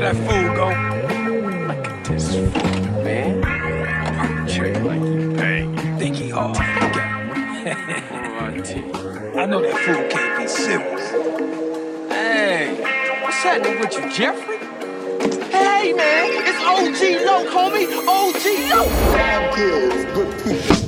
That fool go. Look at this fool, man. Like you. Think he? I know that fool can't be serious. Hey, what's happening with you, Jeffrey? Hey man, it's OG Loc, homie. OG Loc. Damn kids, good people.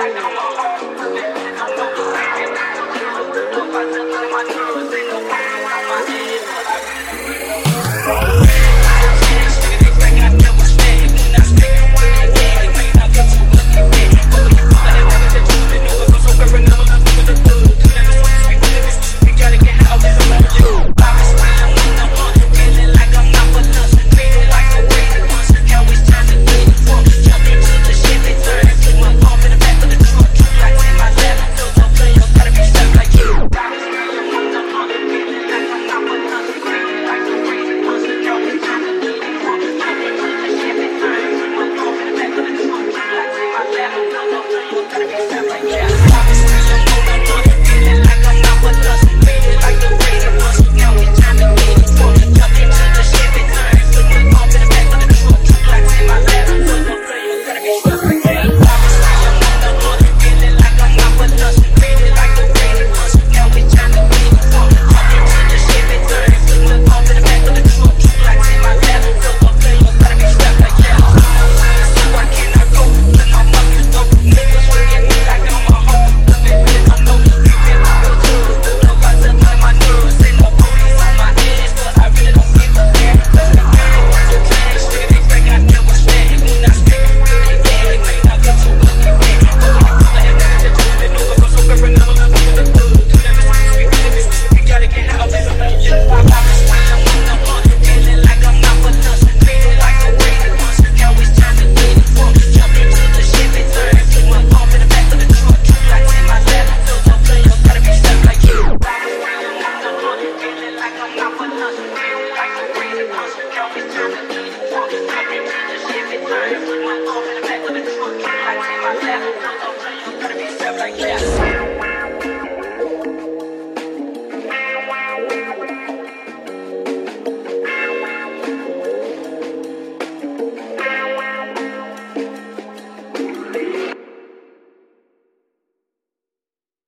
Thank. Like that.